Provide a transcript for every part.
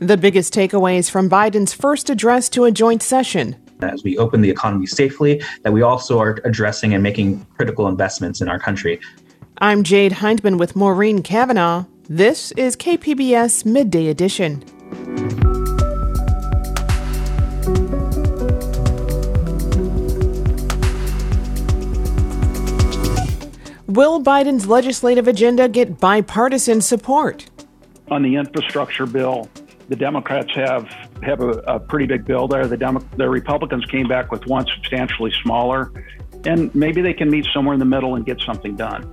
The biggest takeaways from Biden's first address to a joint session. As we open the economy safely, that we also are addressing and making critical investments in our country. I'm Jade Hindman with Maureen Cavanaugh. This is KPBS Midday Edition. Will Biden's legislative agenda get bipartisan support? On the infrastructure bill, the Democrats have have a, a pretty big bill there. The, Demo- the Republicans came back with one substantially smaller, and maybe they can meet somewhere in the middle and get something done.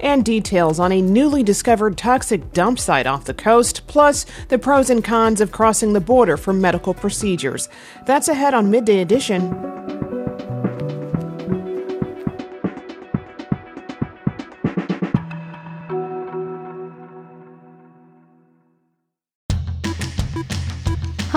And details on a newly discovered toxic dump site off the coast, plus the pros and cons of crossing the border for medical procedures. That's ahead on Midday Edition.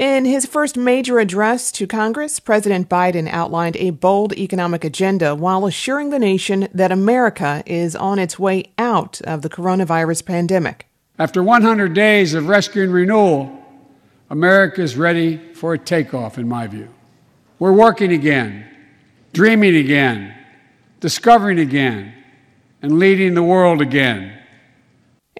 In his first major address to Congress, President Biden outlined a bold economic agenda while assuring the nation that America is on its way out of the coronavirus pandemic. After 100 days of rescue and renewal, America is ready for a takeoff, in my view. We're working again, dreaming again, discovering again, and leading the world again.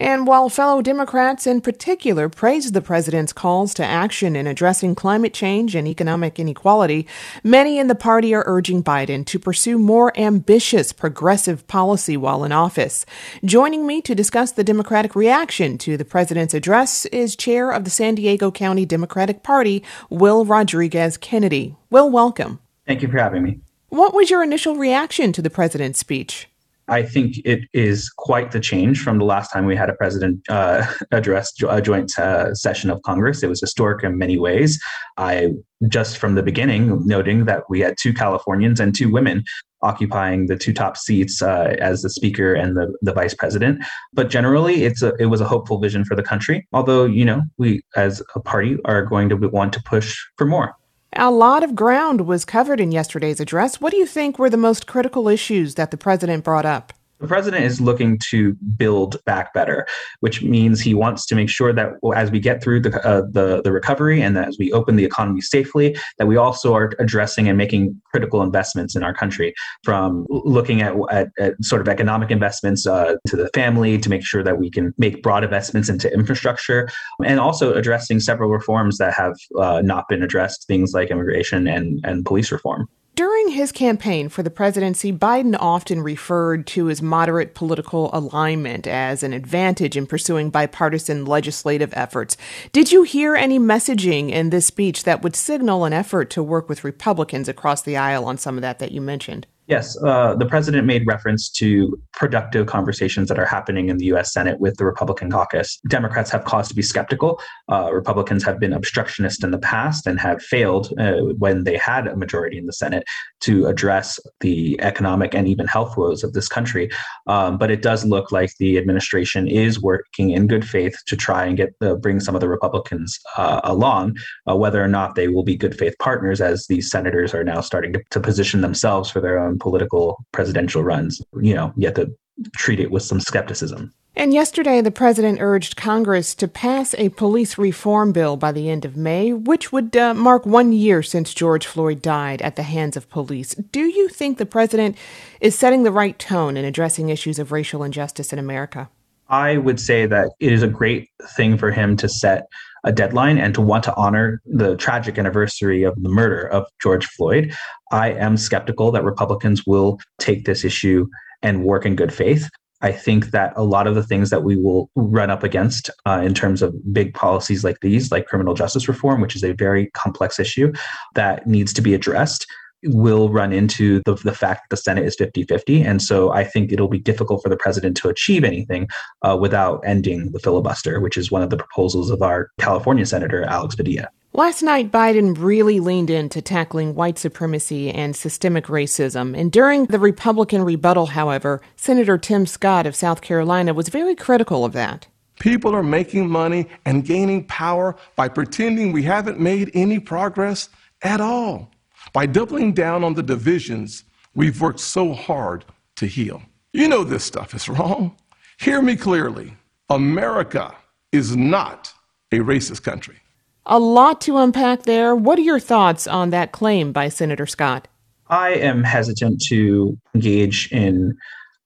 And while fellow Democrats in particular praised the president's calls to action in addressing climate change and economic inequality, many in the party are urging Biden to pursue more ambitious progressive policy while in office. Joining me to discuss the Democratic reaction to the president's address is chair of the San Diego County Democratic Party, Will Rodriguez Kennedy. Will, welcome. Thank you for having me. What was your initial reaction to the president's speech? I think it is quite the change from the last time we had a president uh, address a joint uh, session of Congress. It was historic in many ways. I just from the beginning noting that we had two Californians and two women occupying the two top seats uh, as the speaker and the, the vice president. But generally, it's a, it was a hopeful vision for the country. Although you know we as a party are going to want to push for more. A lot of ground was covered in yesterday's address. What do you think were the most critical issues that the president brought up? The president is looking to build back better, which means he wants to make sure that as we get through the, uh, the, the recovery and that as we open the economy safely, that we also are addressing and making critical investments in our country, from looking at, at, at sort of economic investments uh, to the family to make sure that we can make broad investments into infrastructure, and also addressing several reforms that have uh, not been addressed, things like immigration and, and police reform. During his campaign for the presidency, Biden often referred to his moderate political alignment as an advantage in pursuing bipartisan legislative efforts. Did you hear any messaging in this speech that would signal an effort to work with Republicans across the aisle on some of that that you mentioned? Yes, uh, the president made reference to productive conversations that are happening in the U.S. Senate with the Republican caucus. Democrats have cause to be skeptical. Uh, Republicans have been obstructionist in the past and have failed uh, when they had a majority in the Senate to address the economic and even health woes of this country. Um, but it does look like the administration is working in good faith to try and get the, bring some of the Republicans uh, along, uh, whether or not they will be good faith partners, as these senators are now starting to, to position themselves for their own political presidential runs. You know, you have to treat it with some skepticism. And yesterday, the president urged Congress to pass a police reform bill by the end of May, which would uh, mark one year since George Floyd died at the hands of police. Do you think the president is setting the right tone in addressing issues of racial injustice in America? I would say that it is a great thing for him to set a deadline and to want to honor the tragic anniversary of the murder of George Floyd. I am skeptical that Republicans will take this issue and work in good faith. I think that a lot of the things that we will run up against uh, in terms of big policies like these, like criminal justice reform, which is a very complex issue that needs to be addressed, will run into the, the fact that the Senate is 50 50. And so I think it'll be difficult for the president to achieve anything uh, without ending the filibuster, which is one of the proposals of our California Senator, Alex Padilla. Last night, Biden really leaned into tackling white supremacy and systemic racism. And during the Republican rebuttal, however, Senator Tim Scott of South Carolina was very critical of that. People are making money and gaining power by pretending we haven't made any progress at all, by doubling down on the divisions we've worked so hard to heal. You know this stuff is wrong. Hear me clearly America is not a racist country. A lot to unpack there. What are your thoughts on that claim by Senator Scott? I am hesitant to engage in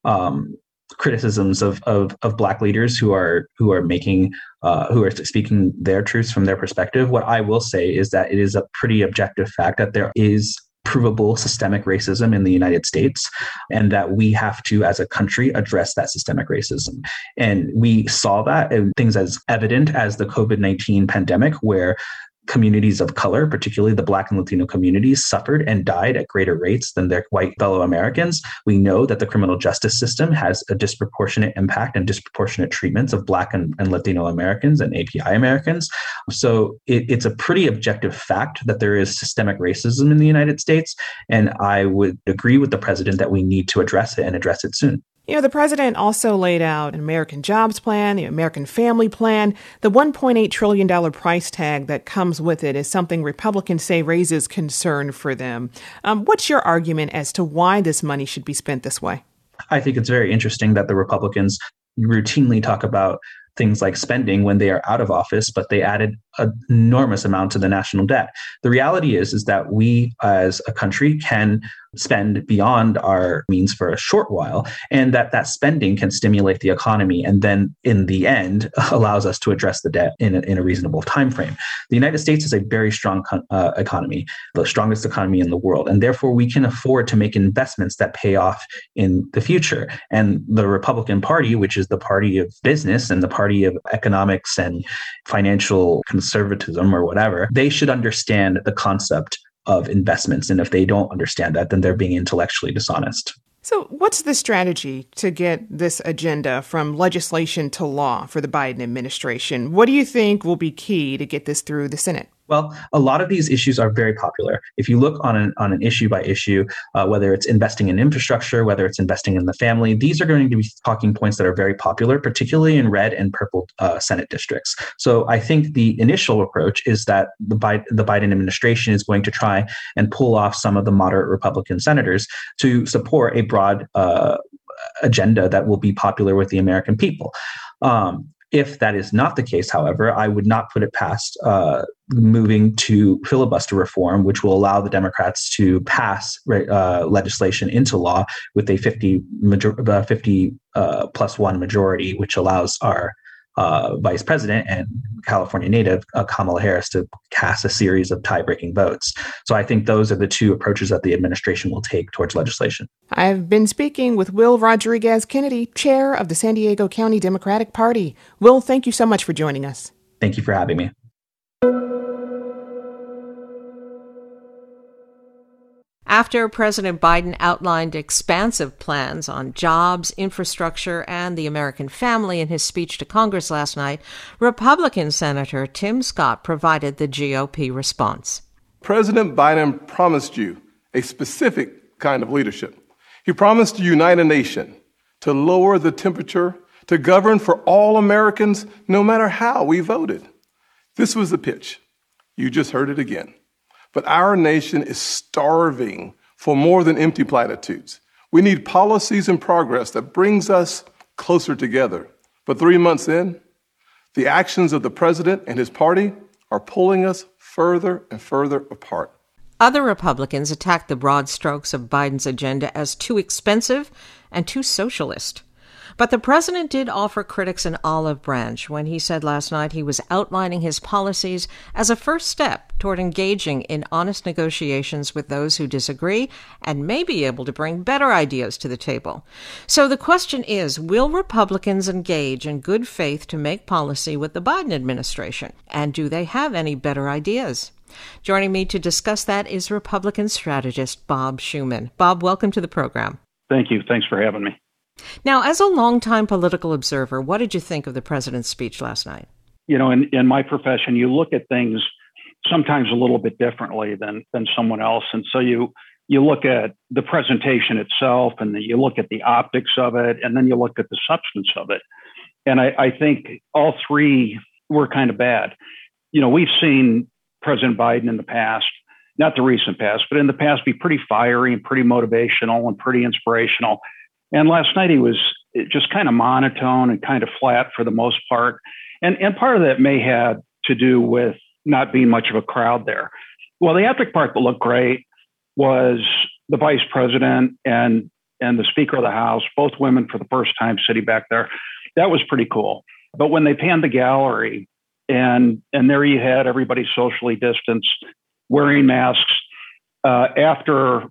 um, criticisms of, of, of black leaders who are who are making uh, who are speaking their truths from their perspective. What I will say is that it is a pretty objective fact that there is provable systemic racism in the United States, and that we have to, as a country, address that systemic racism. And we saw that in things as evident as the COVID 19 pandemic, where communities of color, particularly the Black and Latino communities, suffered and died at greater rates than their white fellow Americans. We know that the criminal justice system has a disproportionate impact and disproportionate treatments of Black and, and Latino Americans and API Americans. So it, it's a pretty objective fact that there is systemic racism in the United States. And I would agree with the president that we need to address it and address it soon. You know, the president also laid out an American jobs plan, the American family plan. The $1.8 trillion price tag that comes with it is something Republicans say raises concern for them. Um, what's your argument as to why this money should be spent this way? I think it's very interesting that the Republicans routinely talk about things like spending when they are out of office, but they added an enormous amount to the national debt. The reality is, is that we as a country can spend beyond our means for a short while and that that spending can stimulate the economy and then in the end allows us to address the debt in a, in a reasonable time frame the united states is a very strong uh, economy the strongest economy in the world and therefore we can afford to make investments that pay off in the future and the republican party which is the party of business and the party of economics and financial conservatism or whatever they should understand the concept of investments. And if they don't understand that, then they're being intellectually dishonest. So, what's the strategy to get this agenda from legislation to law for the Biden administration? What do you think will be key to get this through the Senate? Well, a lot of these issues are very popular. If you look on an, on an issue by issue, uh, whether it's investing in infrastructure, whether it's investing in the family, these are going to be talking points that are very popular, particularly in red and purple uh, Senate districts. So I think the initial approach is that the, Bi- the Biden administration is going to try and pull off some of the moderate Republican senators to support a broad uh, agenda that will be popular with the American people. Um, if that is not the case, however, I would not put it past uh, moving to filibuster reform, which will allow the Democrats to pass uh, legislation into law with a 50, major- uh, 50 uh, plus one majority, which allows our uh, vice president and California native uh, Kamala Harris to cast a series of tie breaking votes. So I think those are the two approaches that the administration will take towards legislation. I've been speaking with Will Rodriguez Kennedy, chair of the San Diego County Democratic Party. Will, thank you so much for joining us. Thank you for having me. After President Biden outlined expansive plans on jobs, infrastructure, and the American family in his speech to Congress last night, Republican Senator Tim Scott provided the GOP response. President Biden promised you a specific kind of leadership. He promised to unite a nation, to lower the temperature, to govern for all Americans, no matter how we voted. This was the pitch. You just heard it again. But our nation is starving for more than empty platitudes. We need policies and progress that brings us closer together. But three months in, the actions of the president and his party are pulling us further and further apart. Other Republicans attacked the broad strokes of Biden's agenda as too expensive and too socialist. But the president did offer critics an olive branch when he said last night he was outlining his policies as a first step toward engaging in honest negotiations with those who disagree and may be able to bring better ideas to the table. So the question is will Republicans engage in good faith to make policy with the Biden administration? And do they have any better ideas? Joining me to discuss that is Republican strategist Bob Schuman. Bob, welcome to the program. Thank you. Thanks for having me. Now, as a longtime political observer, what did you think of the president's speech last night? You know, in, in my profession, you look at things sometimes a little bit differently than than someone else, and so you you look at the presentation itself, and you look at the optics of it, and then you look at the substance of it. And I, I think all three were kind of bad. You know, we've seen President Biden in the past, not the recent past, but in the past, be pretty fiery and pretty motivational and pretty inspirational. And last night he was just kind of monotone and kind of flat for the most part. And, and part of that may have to do with not being much of a crowd there. Well, the epic part that looked great was the vice president and and the speaker of the house, both women for the first time sitting back there. That was pretty cool. But when they panned the gallery and and there you had everybody socially distanced, wearing masks, uh, after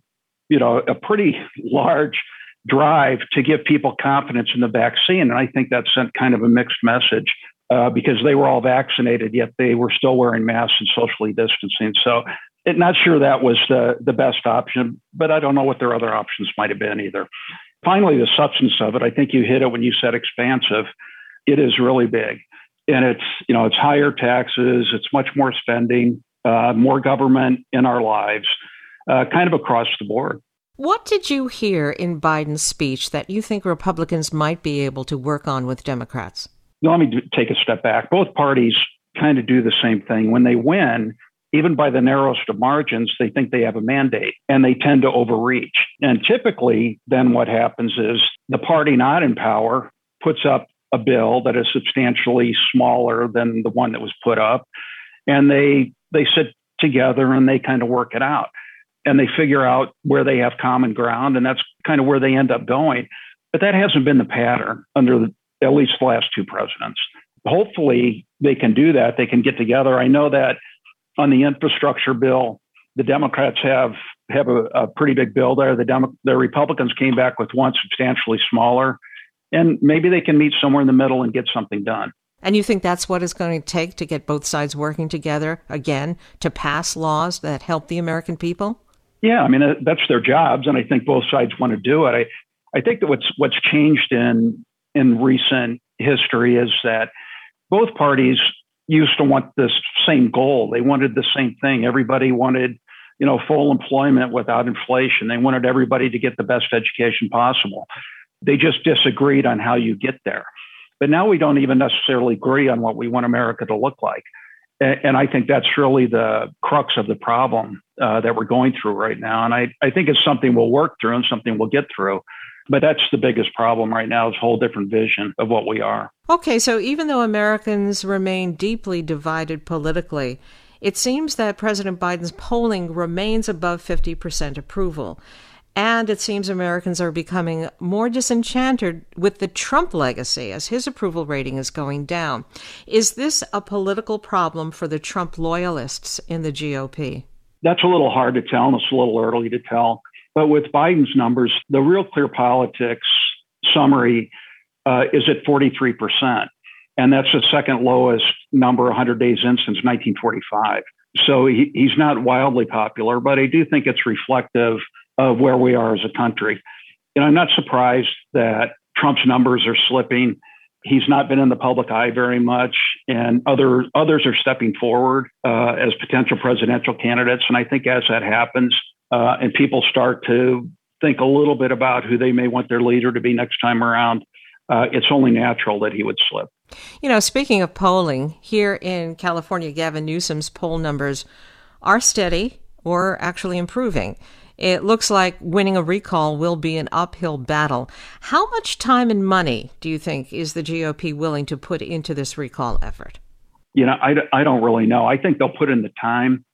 you know a pretty large drive to give people confidence in the vaccine. And I think that sent kind of a mixed message uh, because they were all vaccinated, yet they were still wearing masks and socially distancing. So, it, not sure that was the, the best option, but I don't know what their other options might have been either. Finally, the substance of it, I think you hit it when you said expansive. It is really big. And it's, you know, it's higher taxes, it's much more spending, uh, more government in our lives, uh, kind of across the board. What did you hear in Biden's speech that you think Republicans might be able to work on with Democrats? Let me take a step back. Both parties kind of do the same thing. When they win, even by the narrowest of margins, they think they have a mandate and they tend to overreach. And typically, then what happens is the party not in power puts up a bill that is substantially smaller than the one that was put up, and they they sit together and they kind of work it out and they figure out where they have common ground, and that's kind of where they end up going. But that hasn't been the pattern under the, at least the last two presidents. Hopefully, they can do that. They can get together. I know that on the infrastructure bill, the Democrats have have a, a pretty big bill there. The Demo- the Republicans came back with one substantially smaller, and maybe they can meet somewhere in the middle and get something done. And you think that's what it's going to take to get both sides working together again to pass laws that help the American people? Yeah, I mean that's their jobs, and I think both sides want to do it. I, I think that what's what's changed in in recent history is that both parties used to want this same goal. They wanted the same thing. Everybody wanted, you know, full employment without inflation. They wanted everybody to get the best education possible. They just disagreed on how you get there. But now we don't even necessarily agree on what we want America to look like. And I think that's really the crux of the problem uh, that we're going through right now. And I, I think it's something we'll work through and something we'll get through. But that's the biggest problem right now is a whole different vision of what we are. Okay, so even though Americans remain deeply divided politically, it seems that President Biden's polling remains above 50% approval. And it seems Americans are becoming more disenchanted with the Trump legacy as his approval rating is going down. Is this a political problem for the Trump loyalists in the GOP? That's a little hard to tell, and it's a little early to tell. But with Biden's numbers, the real clear politics summary uh, is at 43%. And that's the second lowest number 100 days in since 1945. So he, he's not wildly popular, but I do think it's reflective of where we are as a country. And I'm not surprised that Trump's numbers are slipping. He's not been in the public eye very much, and other others are stepping forward uh, as potential presidential candidates. And I think as that happens, uh, and people start to think a little bit about who they may want their leader to be next time around, uh, it's only natural that he would slip. You know, speaking of polling, here in California, Gavin Newsom's poll numbers are steady or actually improving. It looks like winning a recall will be an uphill battle. How much time and money do you think is the GOP willing to put into this recall effort? You know, I, I don't really know. I think they'll put in the time,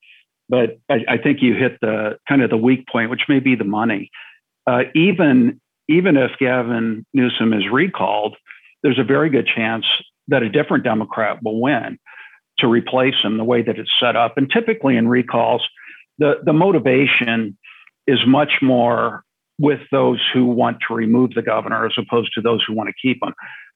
but I, I think you hit the kind of the weak point, which may be the money. Uh, even even if Gavin Newsom is recalled, there's a very good chance that a different Democrat will win to replace him the way that it's set up. And typically in recalls, the, the motivation is much more with those who want to remove the governor as opposed to those who want to keep him.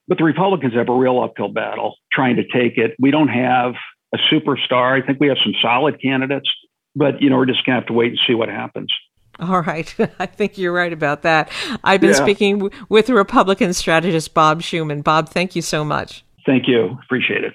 But the Republicans have a real uphill battle trying to take it. We don't have a superstar. I think we have some solid candidates, but you know we're just gonna have to wait and see what happens. All right. I think you're right about that. I've been yeah. speaking w- with Republican strategist Bob Schuman. Bob, thank you so much. Thank you. Appreciate it.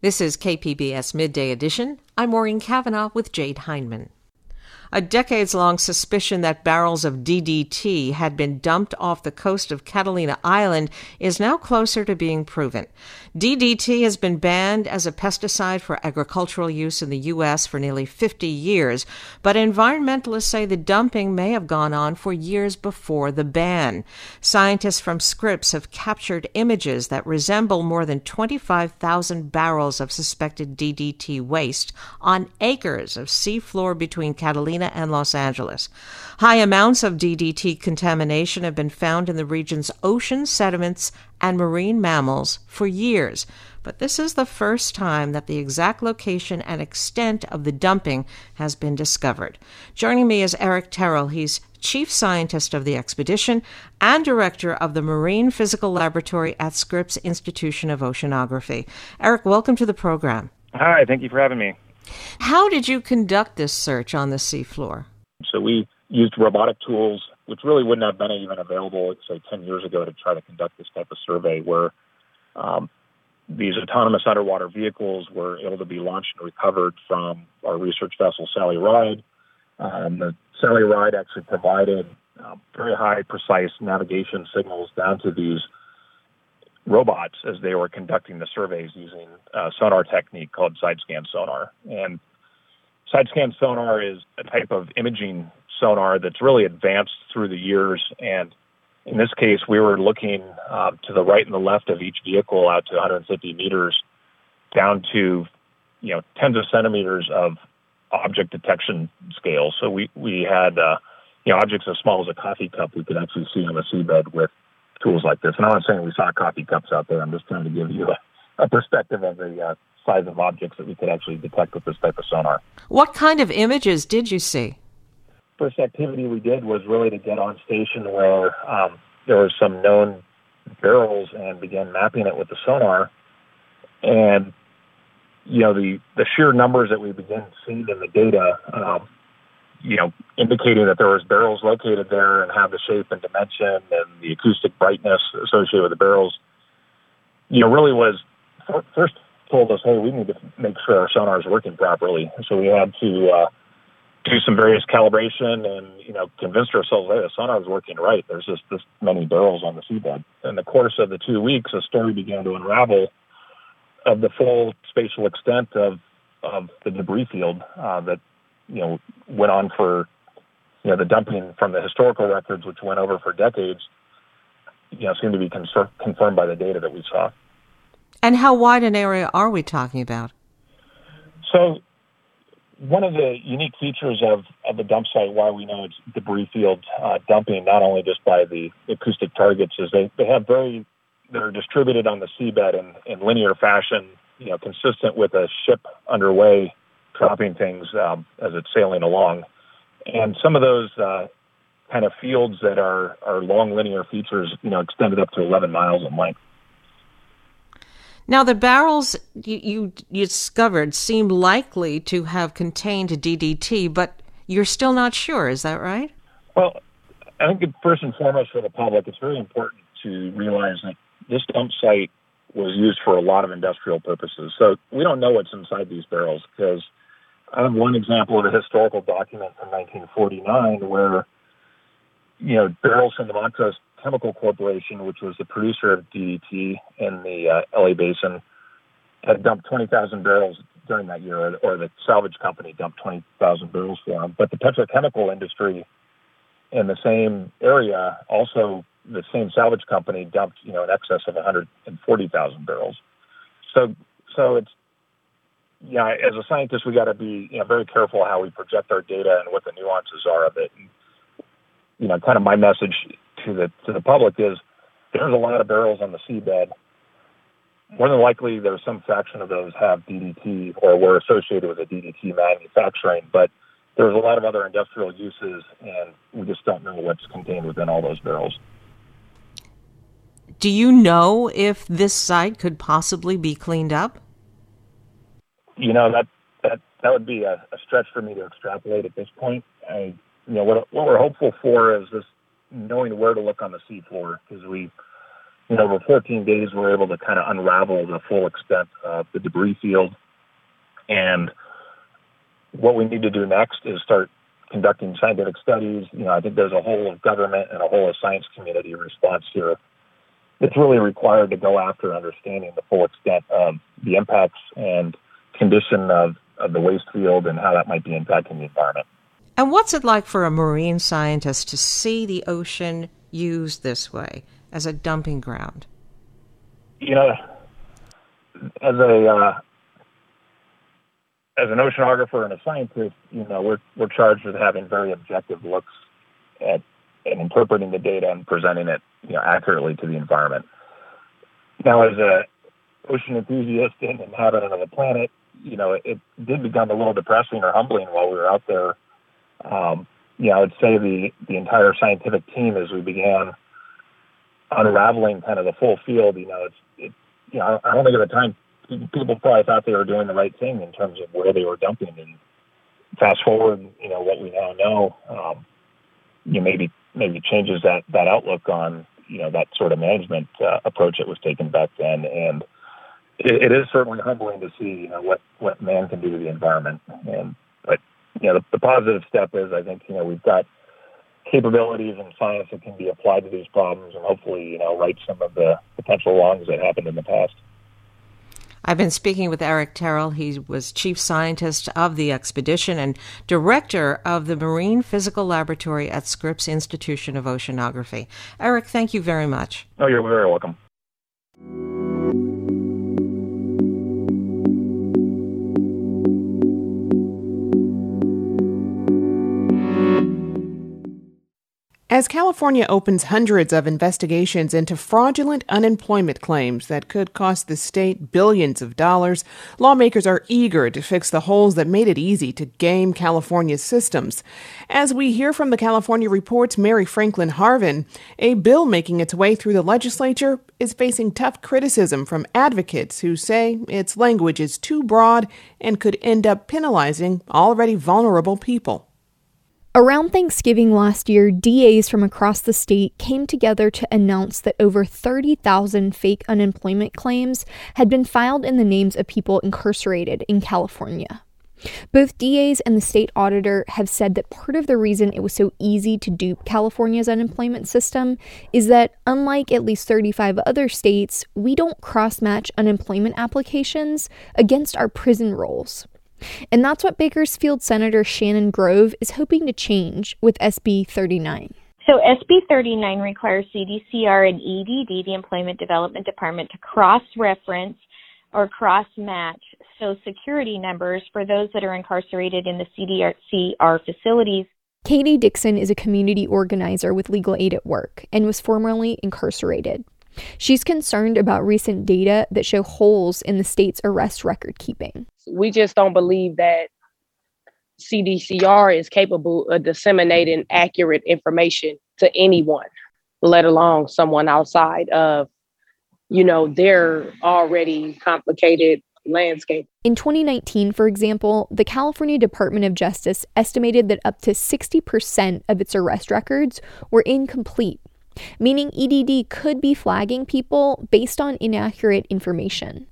This is KPBS Midday Edition. I'm Maureen Cavanaugh with Jade Hindman. A decades long suspicion that barrels of DDT had been dumped off the coast of Catalina Island is now closer to being proven. DDT has been banned as a pesticide for agricultural use in the U.S. for nearly 50 years, but environmentalists say the dumping may have gone on for years before the ban. Scientists from Scripps have captured images that resemble more than 25,000 barrels of suspected DDT waste on acres of seafloor between Catalina and Los Angeles. High amounts of DDT contamination have been found in the region's ocean sediments and marine mammals for years, but this is the first time that the exact location and extent of the dumping has been discovered. Joining me is Eric Terrill. He's chief scientist of the expedition and director of the Marine Physical Laboratory at Scripps Institution of Oceanography. Eric, welcome to the program. Hi, thank you for having me. How did you conduct this search on the seafloor? So we used robotic tools which really wouldn't have been even available, say, 10 years ago to try to conduct this type of survey where um, these autonomous underwater vehicles were able to be launched and recovered from our research vessel, Sally Ride. Um, the Sally Ride actually provided uh, very high precise navigation signals down to these robots as they were conducting the surveys using a sonar technique called side scan sonar. And side scan sonar is a type of imaging sonar that's really advanced through the years. And in this case, we were looking uh, to the right and the left of each vehicle out to 150 meters down to, you know, tens of centimeters of object detection scale. So we, we had, uh, you know, objects as small as a coffee cup we could actually see on the seabed with tools like this. And I'm not saying we saw coffee cups out there. I'm just trying to give you a, a perspective of the uh, size of objects that we could actually detect with this type of sonar. What kind of images did you see? First activity we did was really to get on station where um, there were some known barrels and began mapping it with the sonar. And you know the the sheer numbers that we began seeing in the data, um, you know, indicating that there was barrels located there and have the shape and dimension and the acoustic brightness associated with the barrels. You know, really was first told us, hey, we need to make sure our sonar is working properly. So we had to uh, do some various calibration and you know convinced ourselves hey the sonar is working right. There's just this many barrels on the seabed. In the course of the two weeks a story began to unravel of the full spatial extent of of the debris field uh, that you know went on for you know the dumping from the historical records which went over for decades you know seemed to be confirmed by the data that we saw. And how wide an area are we talking about? So one of the unique features of, of the dump site, why we know it's debris field uh, dumping, not only just by the acoustic targets, is they, they have very, they're distributed on the seabed in, in linear fashion, you know, consistent with a ship underway dropping things um, as it's sailing along. And some of those uh, kind of fields that are, are long linear features, you know, extended up to 11 miles in length. Now, the barrels you, you, discovered seem likely to have contained DDT, but you're still not sure. Is that right? Well, I think first and foremost for the public, it's very important to realize that this dump site was used for a lot of industrial purposes. So we don't know what's inside these barrels because I have one example of a historical document from 1949 where, you know, barrels from the Montrose Chemical Corporation, which was the producer of DDT in the uh, LA Basin, had dumped 20,000 barrels during that year, or the salvage company dumped 20,000 barrels for them. But the petrochemical industry in the same area, also the same salvage company dumped, you know, in excess of 140,000 barrels. So, so it's, yeah, as a scientist, we got to be, you know, very careful how we project our data and what the nuances are of it. And, you know, kind of my message to the to the public is there's a lot of barrels on the seabed. More than likely, there's some fraction of those have DDT or were associated with a DDT manufacturing, but there's a lot of other industrial uses, and we just don't know what's contained within all those barrels. Do you know if this site could possibly be cleaned up? You know that that that would be a, a stretch for me to extrapolate at this point. I, you know what what we're hopeful for is this knowing where to look on the seafloor because we, you know, over 14 days we're able to kind of unravel the full extent of the debris field. And what we need to do next is start conducting scientific studies. You know, I think there's a whole of government and a whole of science community response here. It's really required to go after understanding the full extent of the impacts and condition of, of the waste field and how that might be impacting the environment. And what's it like for a marine scientist to see the ocean used this way as a dumping ground? You know, as a uh, as an oceanographer and a scientist, you know, we're we're charged with having very objective looks at and interpreting the data and presenting it, you know, accurately to the environment. Now, as a ocean enthusiast and inhabitant of the planet, you know, it, it did become a little depressing or humbling while we were out there um, you know, I would say the, the entire scientific team as we began unraveling kind of the full field, you know, it's, it, you know, I don't think at the time people probably thought they were doing the right thing in terms of where they were dumping. And fast forward, you know, what we now know, um, you know, maybe, maybe changes that, that outlook on, you know, that sort of management uh, approach that was taken back then. And it, it is certainly humbling to see, you know, what, what man can do to the environment. And, you know, the, the positive step is I think, you know, we've got capabilities and science that can be applied to these problems and hopefully, you know, right some of the potential wrongs that happened in the past. I've been speaking with Eric Terrill. He was chief scientist of the expedition and director of the Marine Physical Laboratory at Scripps Institution of Oceanography. Eric, thank you very much. Oh, you're very welcome. As California opens hundreds of investigations into fraudulent unemployment claims that could cost the state billions of dollars, lawmakers are eager to fix the holes that made it easy to game California's systems. As we hear from the California Report's Mary Franklin Harvin, a bill making its way through the legislature is facing tough criticism from advocates who say its language is too broad and could end up penalizing already vulnerable people. Around Thanksgiving last year, DAs from across the state came together to announce that over 30,000 fake unemployment claims had been filed in the names of people incarcerated in California. Both DAs and the state auditor have said that part of the reason it was so easy to dupe California's unemployment system is that, unlike at least 35 other states, we don't cross match unemployment applications against our prison rolls. And that's what Bakersfield Senator Shannon Grove is hoping to change with SB 39. So SB 39 requires CDCR and EDD, the Employment Development Department, to cross-reference or cross-match Social Security numbers for those that are incarcerated in the CDCR facilities. Katie Dixon is a community organizer with Legal Aid at Work and was formerly incarcerated. She's concerned about recent data that show holes in the state's arrest record keeping. We just don't believe that CDCR is capable of disseminating accurate information to anyone, let alone someone outside of, you know, their already complicated landscape. In 2019, for example, the California Department of Justice estimated that up to 60% of its arrest records were incomplete, meaning EDD could be flagging people based on inaccurate information.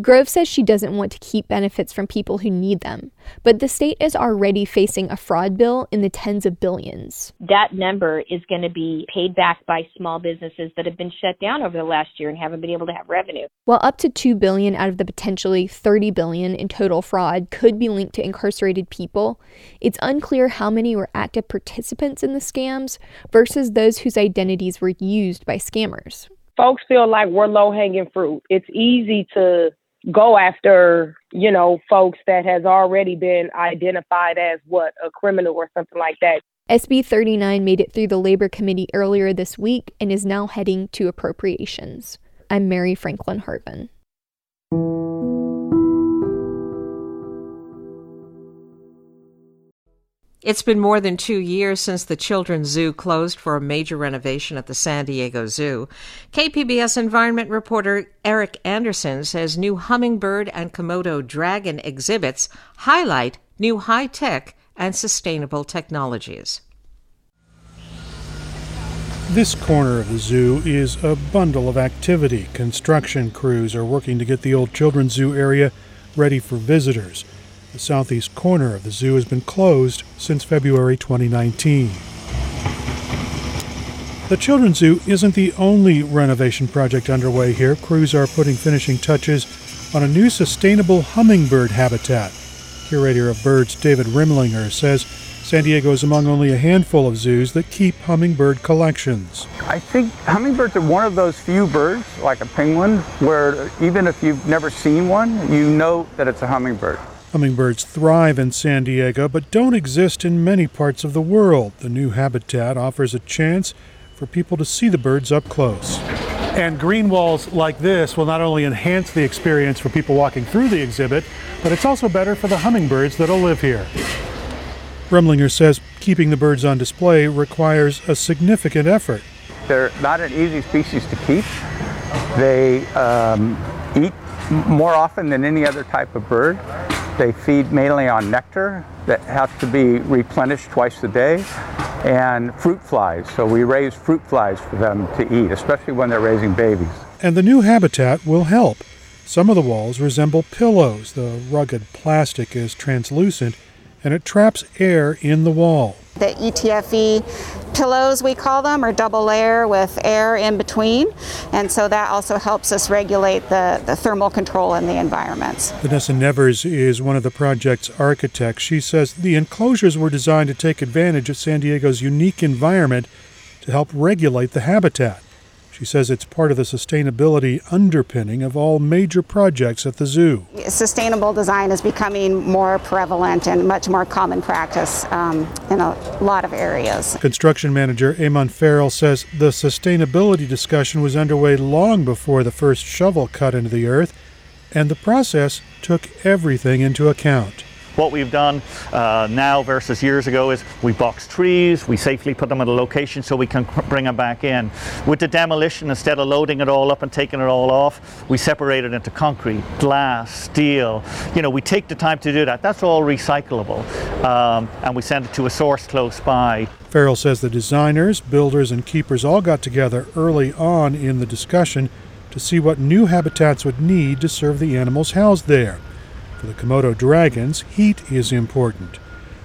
Grove says she doesn't want to keep benefits from people who need them, but the state is already facing a fraud bill in the tens of billions. That number is going to be paid back by small businesses that have been shut down over the last year and haven't been able to have revenue. While up to 2 billion out of the potentially 30 billion in total fraud could be linked to incarcerated people, it's unclear how many were active participants in the scams versus those whose identities were used by scammers. Folks feel like we're low hanging fruit. It's easy to go after, you know, folks that has already been identified as what, a criminal or something like that. SB 39 made it through the Labor Committee earlier this week and is now heading to appropriations. I'm Mary Franklin Harvin. It's been more than two years since the Children's Zoo closed for a major renovation at the San Diego Zoo. KPBS environment reporter Eric Anderson says new hummingbird and Komodo dragon exhibits highlight new high tech and sustainable technologies. This corner of the zoo is a bundle of activity. Construction crews are working to get the old Children's Zoo area ready for visitors. The southeast corner of the zoo has been closed since February 2019. The Children's Zoo isn't the only renovation project underway here. Crews are putting finishing touches on a new sustainable hummingbird habitat. Curator of birds David Rimlinger says San Diego is among only a handful of zoos that keep hummingbird collections. I think hummingbirds are one of those few birds, like a penguin, where even if you've never seen one, you know that it's a hummingbird. Hummingbirds thrive in San Diego but don't exist in many parts of the world. The new habitat offers a chance for people to see the birds up close. And green walls like this will not only enhance the experience for people walking through the exhibit, but it's also better for the hummingbirds that'll live here. Rimlinger says keeping the birds on display requires a significant effort. They're not an easy species to keep. They um, eat more often than any other type of bird. They feed mainly on nectar that has to be replenished twice a day and fruit flies. So we raise fruit flies for them to eat, especially when they're raising babies. And the new habitat will help. Some of the walls resemble pillows. The rugged plastic is translucent and it traps air in the wall. The ETFE pillows, we call them, are double layer with air in between. And so that also helps us regulate the, the thermal control in the environments. Vanessa Nevers is one of the project's architects. She says the enclosures were designed to take advantage of San Diego's unique environment to help regulate the habitat. She says it's part of the sustainability underpinning of all major projects at the zoo. Sustainable design is becoming more prevalent and much more common practice um, in a lot of areas. Construction manager Amon Farrell says the sustainability discussion was underway long before the first shovel cut into the earth, and the process took everything into account. What we've done uh, now versus years ago is we box trees, we safely put them at a location so we can bring them back in. With the demolition, instead of loading it all up and taking it all off, we separate it into concrete, glass, steel. You know, we take the time to do that. That's all recyclable. Um, and we send it to a source close by. Farrell says the designers, builders, and keepers all got together early on in the discussion to see what new habitats would need to serve the animals housed there. For the Komodo dragons, heat is important.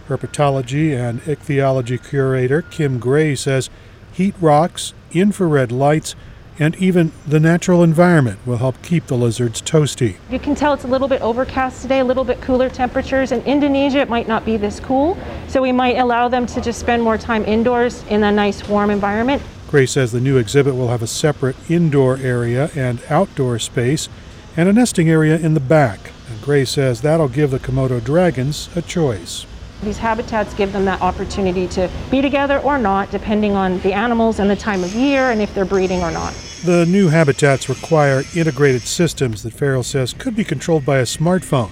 Herpetology and ichthyology curator Kim Gray says heat rocks, infrared lights, and even the natural environment will help keep the lizards toasty. You can tell it's a little bit overcast today, a little bit cooler temperatures. In Indonesia, it might not be this cool, so we might allow them to just spend more time indoors in a nice warm environment. Gray says the new exhibit will have a separate indoor area and outdoor space and a nesting area in the back. And Gray says that'll give the Komodo dragons a choice. These habitats give them that opportunity to be together or not, depending on the animals and the time of year and if they're breeding or not. The new habitats require integrated systems that Farrell says could be controlled by a smartphone.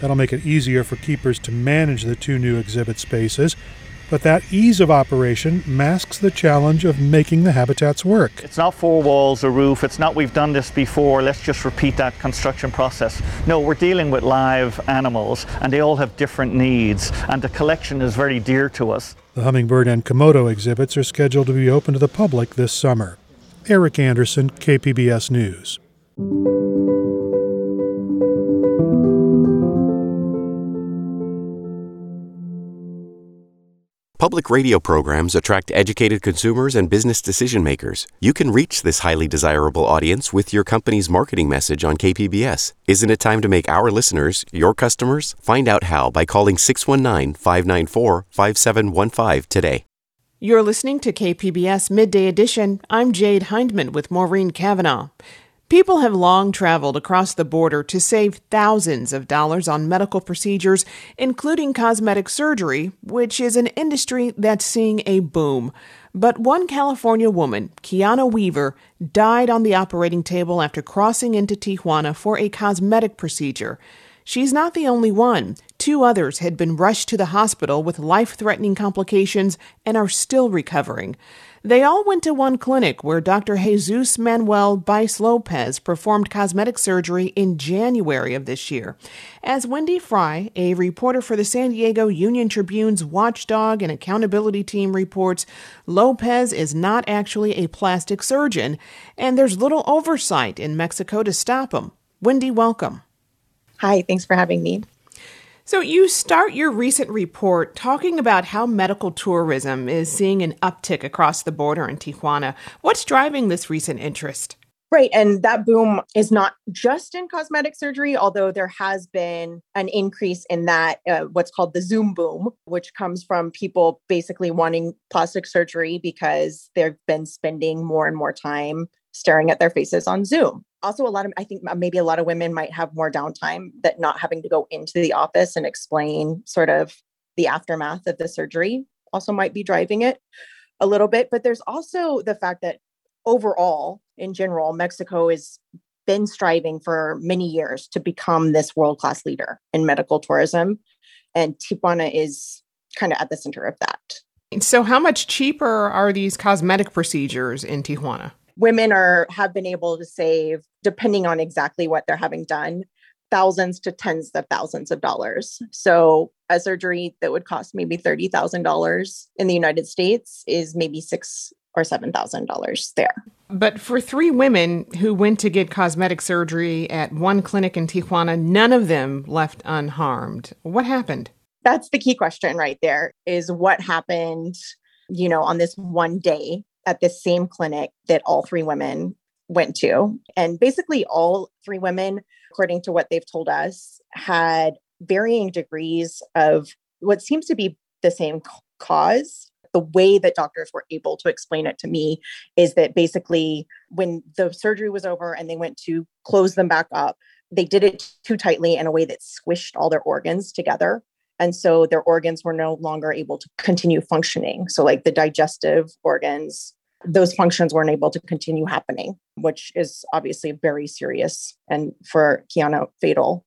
That'll make it easier for keepers to manage the two new exhibit spaces. But that ease of operation masks the challenge of making the habitats work. It's not four walls, a roof. It's not we've done this before, let's just repeat that construction process. No, we're dealing with live animals and they all have different needs, and the collection is very dear to us. The Hummingbird and Komodo exhibits are scheduled to be open to the public this summer. Eric Anderson, KPBS News. Public radio programs attract educated consumers and business decision makers. You can reach this highly desirable audience with your company's marketing message on KPBS. Isn't it time to make our listeners your customers? Find out how by calling 619 594 5715 today. You're listening to KPBS Midday Edition. I'm Jade Hindman with Maureen Cavanaugh. People have long traveled across the border to save thousands of dollars on medical procedures, including cosmetic surgery, which is an industry that's seeing a boom. But one California woman, Kiana Weaver, died on the operating table after crossing into Tijuana for a cosmetic procedure. She's not the only one. Two others had been rushed to the hospital with life threatening complications and are still recovering. They all went to one clinic where Dr. Jesus Manuel Baez Lopez performed cosmetic surgery in January of this year. As Wendy Fry, a reporter for the San Diego Union Tribune's Watchdog and Accountability Team, reports, Lopez is not actually a plastic surgeon, and there's little oversight in Mexico to stop him. Wendy, welcome. Hi, thanks for having me. So, you start your recent report talking about how medical tourism is seeing an uptick across the border in Tijuana. What's driving this recent interest? Right. And that boom is not just in cosmetic surgery, although there has been an increase in that, uh, what's called the Zoom boom, which comes from people basically wanting plastic surgery because they've been spending more and more time staring at their faces on Zoom also a lot of i think maybe a lot of women might have more downtime that not having to go into the office and explain sort of the aftermath of the surgery also might be driving it a little bit. But there's also the fact that overall in general mexico has been striving for many years to become this world class leader in medical tourism and tijuana is kind of at the center of that. So how much cheaper are these cosmetic procedures in tijuana women are have been able to save depending on exactly what they're having done thousands to tens of thousands of dollars so a surgery that would cost maybe $30,000 in the United States is maybe six or seven thousand dollars there. But for three women who went to get cosmetic surgery at one clinic in Tijuana, none of them left unharmed. What happened? That's the key question right there is what happened, you know, on this one day at this same clinic that all three women went to. And basically, all three women, according to what they've told us, had varying degrees of what seems to be the same cause. The way that doctors were able to explain it to me is that basically, when the surgery was over and they went to close them back up, they did it too tightly in a way that squished all their organs together. And so their organs were no longer able to continue functioning. So, like the digestive organs, those functions weren't able to continue happening, which is obviously very serious and for Kiana fatal.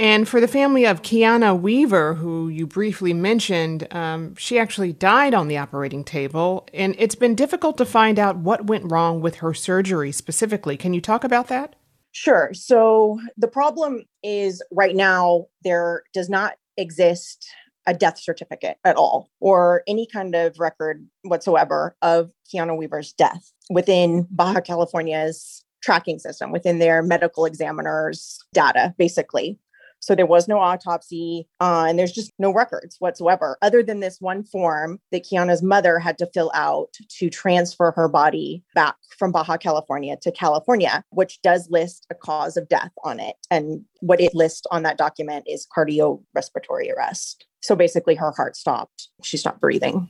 And for the family of Kiana Weaver, who you briefly mentioned, um, she actually died on the operating table, and it's been difficult to find out what went wrong with her surgery specifically. Can you talk about that? Sure. So the problem is right now there does not exist a death certificate at all or any kind of record whatsoever of Kiana Weaver's death within Baja California's tracking system, within their medical examiner's data, basically. So there was no autopsy, uh, and there's just no records whatsoever, other than this one form that Kiana's mother had to fill out to transfer her body back from Baja California to California, which does list a cause of death on it. And what it lists on that document is cardiorespiratory arrest. So basically, her heart stopped. She stopped breathing.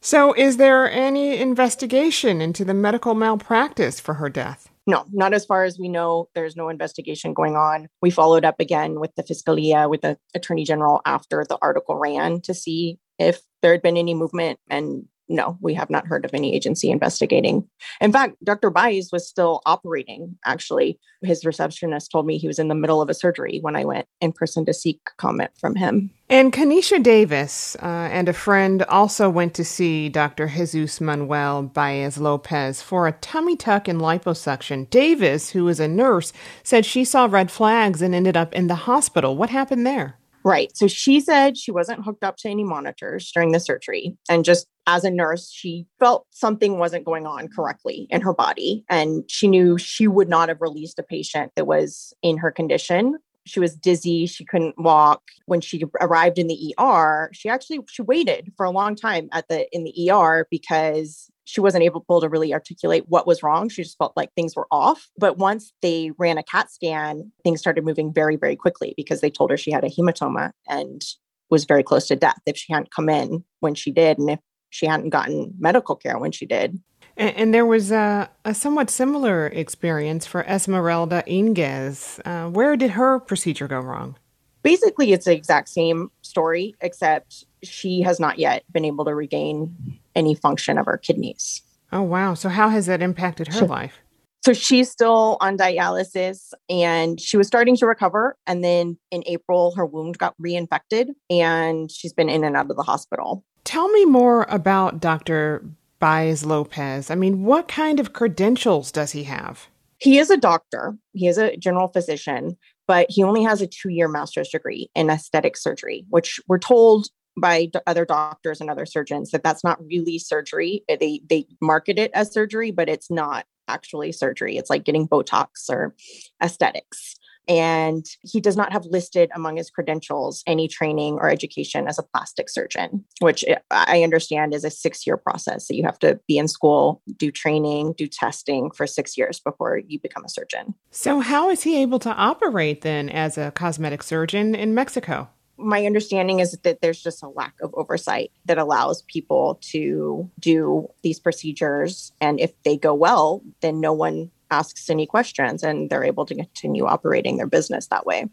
So, is there any investigation into the medical malpractice for her death? No, not as far as we know. There's no investigation going on. We followed up again with the Fiscalia, with the Attorney General after the article ran to see if there had been any movement, and no, we have not heard of any agency investigating. In fact, Dr. Baez was still operating, actually. His receptionist told me he was in the middle of a surgery when I went in person to seek comment from him. And Kanisha Davis uh, and a friend also went to see Dr. Jesus Manuel Baez Lopez for a tummy tuck and liposuction. Davis, who is a nurse, said she saw red flags and ended up in the hospital. What happened there? Right. So she said she wasn't hooked up to any monitors during the surgery. And just as a nurse, she felt something wasn't going on correctly in her body. And she knew she would not have released a patient that was in her condition. She was dizzy. She couldn't walk. When she arrived in the ER, she actually she waited for a long time at the in the ER because she wasn't able to really articulate what was wrong. She just felt like things were off. But once they ran a CAT scan, things started moving very, very quickly because they told her she had a hematoma and was very close to death if she hadn't come in when she did and if she hadn't gotten medical care when she did. And, and there was a, a, somewhat similar experience for Esmeralda Inguez. Uh, where did her procedure go wrong? Basically, it's the exact same story, except she has not yet been able to regain any function of her kidneys. Oh, wow. So, how has that impacted her life? So, she's still on dialysis and she was starting to recover. And then in April, her wound got reinfected and she's been in and out of the hospital. Tell me more about Dr. Baez Lopez. I mean, what kind of credentials does he have? He is a doctor, he is a general physician, but he only has a two year master's degree in aesthetic surgery, which we're told by other doctors and other surgeons that that's not really surgery. Eh, they they market it as surgery, but it's not actually surgery. It's like getting Botox or aesthetics. And he does not have listed among his credentials any training or education as a plastic surgeon, which I understand is a six year process. So you have to be in school, do training, do testing for six years before you become a surgeon. So, how is he able to operate then as a cosmetic surgeon in Mexico? my understanding is that there's just a lack of oversight that allows people to do these procedures. And if they go well, then no one asks any questions and they're able to continue operating their business that way.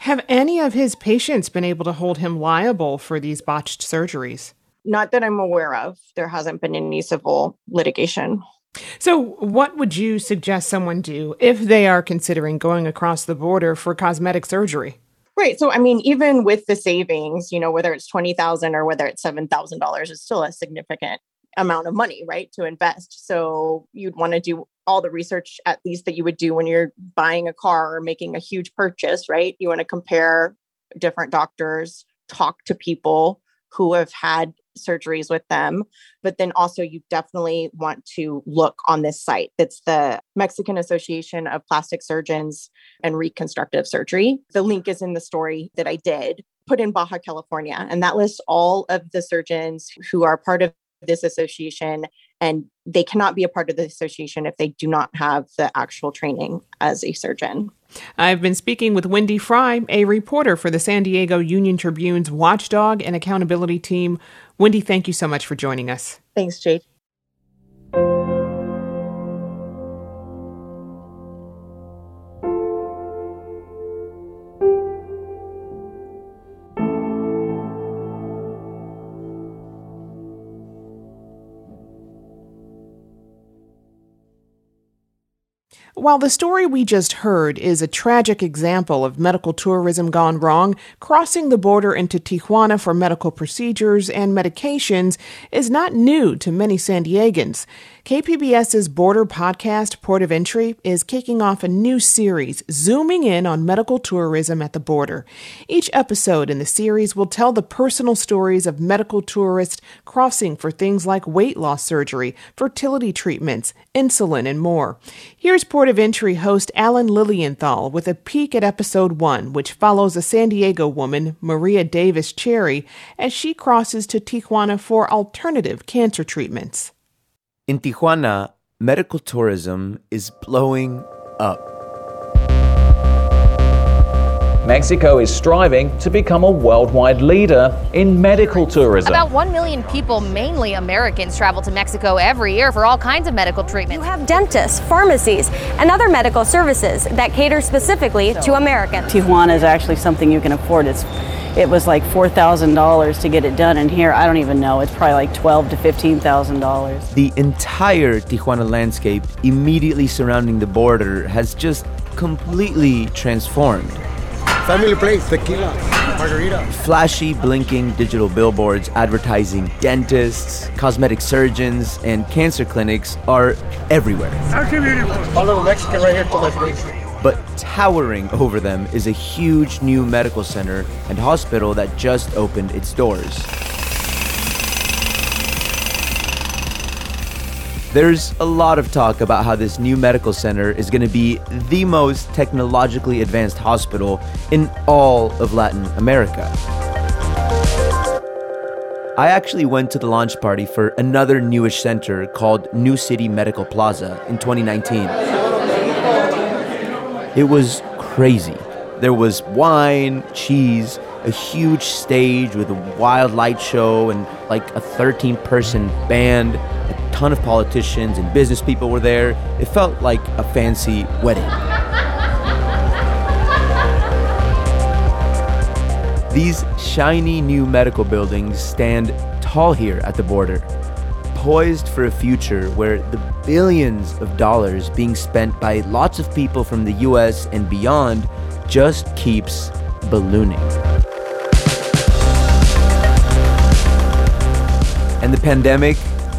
Have any of his patients been able to hold him liable for these botched surgeries? Not that I'm aware of. There hasn't been any civil litigation. So, what would you suggest someone do if they are considering going across the border for cosmetic surgery? Right. So, I mean, even with the savings, you know, whether it's 20,000 or whether it's $7,000, it's still a significant amount of money, right, to invest. So, you'd want to do all the research, at least that you would do when you're buying a car or making a huge purchase, right? You want to compare different doctors, talk to people who have had surgeries with them. But then also, you definitely want to look on this site. That's the Mexican Association of Plastic Surgeons and Reconstructive Surgery. The link is in the story that I did put in Baja California, and that lists all of the surgeons who are part of this association and they cannot be a part of the association if they do not have the actual training as a surgeon. I've been speaking with Wendy Fry, a reporter for the San Diego Union Tribune's Watchdog and Accountability Team. Wendy, thank you so much for joining us. Thanks, Jade. While the story we just heard is a tragic example of medical tourism gone wrong, crossing the border into Tijuana for medical procedures and medications is not new to many San Diegans. KPBS's border podcast, Port of Entry, is kicking off a new series zooming in on medical tourism at the border. Each episode in the series will tell the personal stories of medical tourists crossing for things like weight loss surgery, fertility treatments, insulin, and more. Here's Port of Entry host Alan Lilienthal with a peek at episode one, which follows a San Diego woman, Maria Davis Cherry, as she crosses to Tijuana for alternative cancer treatments. In Tijuana, medical tourism is blowing up. Mexico is striving to become a worldwide leader in medical tourism. About 1 million people, mainly Americans, travel to Mexico every year for all kinds of medical treatment. You have dentists, pharmacies, and other medical services that cater specifically to Americans. Tijuana is actually something you can afford. It's it was like $4,000 to get it done. And here, I don't even know, it's probably like twelve to $15,000. The entire Tijuana landscape immediately surrounding the border has just completely transformed. Family place, tequila, margarita. Flashy, blinking digital billboards advertising dentists, cosmetic surgeons, and cancer clinics are everywhere. A little Mexican right here to my face. But towering over them is a huge new medical center and hospital that just opened its doors. There's a lot of talk about how this new medical center is going to be the most technologically advanced hospital in all of Latin America. I actually went to the launch party for another newish center called New City Medical Plaza in 2019. It was crazy. There was wine, cheese, a huge stage with a wild light show, and like a 13 person band. Ton of politicians and business people were there. It felt like a fancy wedding. These shiny new medical buildings stand tall here at the border, poised for a future where the billions of dollars being spent by lots of people from the US and beyond just keeps ballooning. And the pandemic,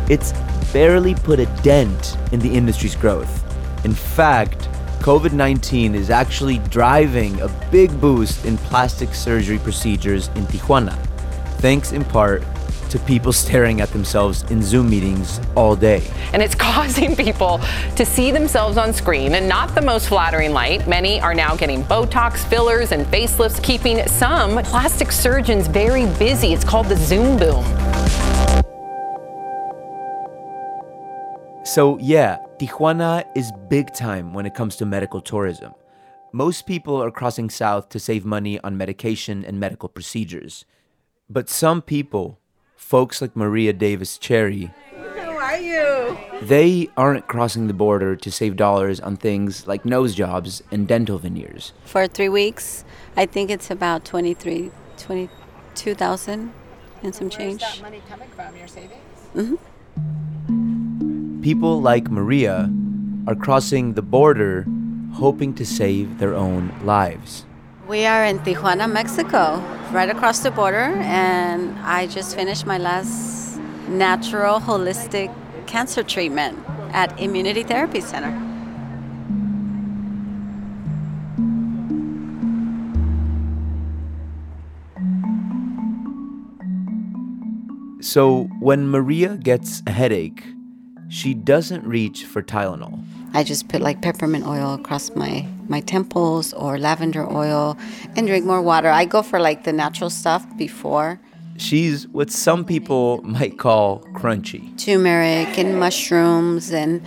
it's barely put a dent in the industry's growth. In fact, COVID 19 is actually driving a big boost in plastic surgery procedures in Tijuana, thanks in part to people staring at themselves in Zoom meetings all day. And it's causing people to see themselves on screen in not the most flattering light. Many are now getting Botox, fillers, and facelifts, keeping some plastic surgeons very busy. It's called the Zoom boom. So, yeah, Tijuana is big time when it comes to medical tourism. Most people are crossing south to save money on medication and medical procedures. But some people, folks like Maria Davis Cherry, How are you? they aren't crossing the border to save dollars on things like nose jobs and dental veneers. For three weeks, I think it's about 23, 22,000 and some change. Where's that money coming from? Your savings? hmm People like Maria are crossing the border hoping to save their own lives. We are in Tijuana, Mexico, right across the border, and I just finished my last natural holistic cancer treatment at Immunity Therapy Center. So when Maria gets a headache, she doesn't reach for Tylenol. I just put like peppermint oil across my my temples or lavender oil and drink more water. I go for like the natural stuff before. She's what some people might call crunchy. Turmeric and mushrooms and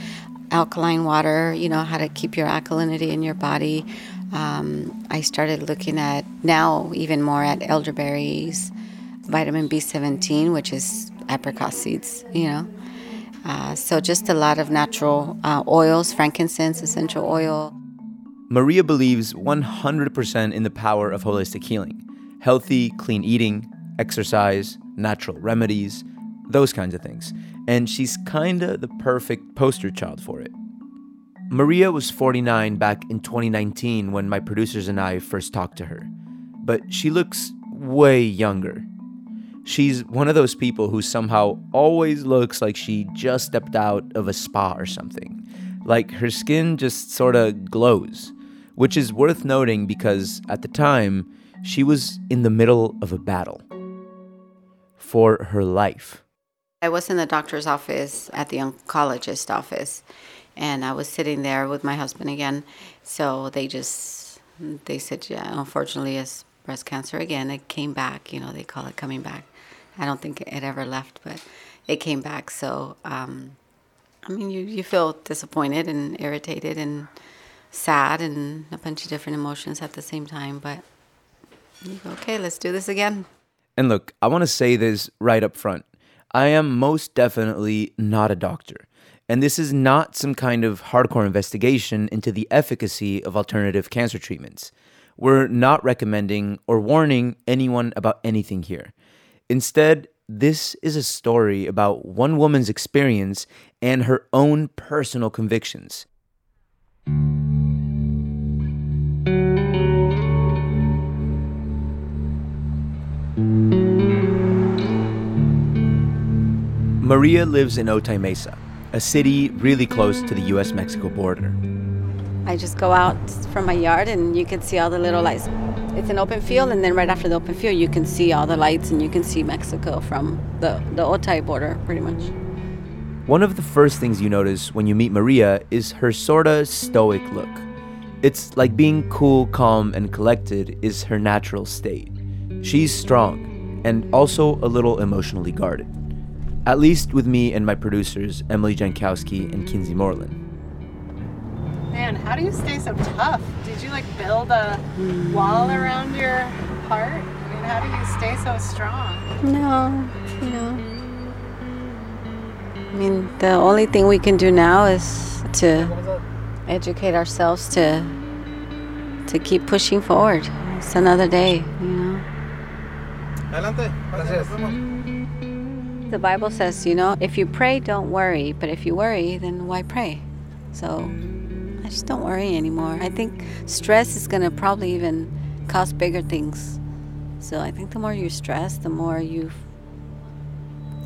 alkaline water, you know, how to keep your alkalinity in your body. Um, I started looking at now even more at elderberries, vitamin B17, which is apricot seeds, you know. Uh, so just a lot of natural uh, oils, frankincense, essential oil. Maria believes 100% in the power of holistic healing healthy, clean eating, exercise, natural remedies, those kinds of things. And she's kinda the perfect poster child for it. Maria was 49 back in 2019 when my producers and I first talked to her, but she looks way younger. She's one of those people who somehow always looks like she just stepped out of a spa or something. Like her skin just sort of glows, which is worth noting because at the time, she was in the middle of a battle for her life. I was in the doctor's office at the oncologist office, and I was sitting there with my husband again. So they just they said, yeah, unfortunately, it's breast cancer again. It came back. You know, they call it coming back. I don't think it ever left, but it came back. So, um, I mean, you, you feel disappointed and irritated and sad and a bunch of different emotions at the same time. But you go, okay, let's do this again. And look, I want to say this right up front. I am most definitely not a doctor. And this is not some kind of hardcore investigation into the efficacy of alternative cancer treatments. We're not recommending or warning anyone about anything here. Instead, this is a story about one woman's experience and her own personal convictions. Maria lives in Otay Mesa, a city really close to the US Mexico border. I just go out from my yard and you can see all the little lights. It's an open field, and then right after the open field, you can see all the lights and you can see Mexico from the, the Otay border, pretty much. One of the first things you notice when you meet Maria is her sorta stoic look. It's like being cool, calm, and collected is her natural state. She's strong and also a little emotionally guarded. At least with me and my producers, Emily Jankowski and Kinsee Morlan. Man, how do you stay so tough? Did you like build a wall around your heart? I mean, how do you stay so strong? No, you know. I mean, the only thing we can do now is to educate ourselves to to keep pushing forward. It's another day, you know. Adelante. Gracias. The Bible says, you know, if you pray, don't worry. But if you worry, then why pray? So I just don't worry anymore. I think stress is going to probably even cause bigger things. So I think the more you stress, the more you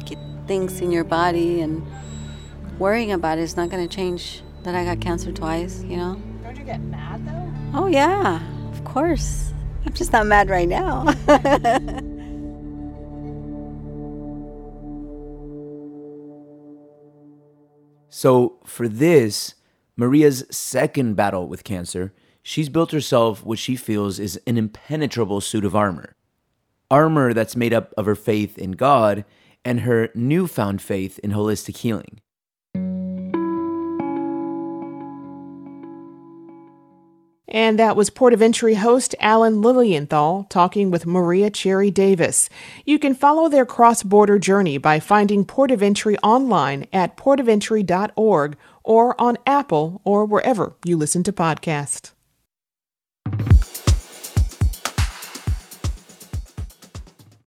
get things in your body, and worrying about it is not going to change that I got cancer twice, you know? Don't you get mad though? Oh, yeah, of course. I'm just not mad right now. So, for this, Maria's second battle with cancer, she's built herself what she feels is an impenetrable suit of armor. Armor that's made up of her faith in God and her newfound faith in holistic healing. And that was Port of Entry host Alan Lilienthal talking with Maria Cherry Davis. You can follow their cross border journey by finding Port of Entry online at portofentry.org or on Apple or wherever you listen to podcasts.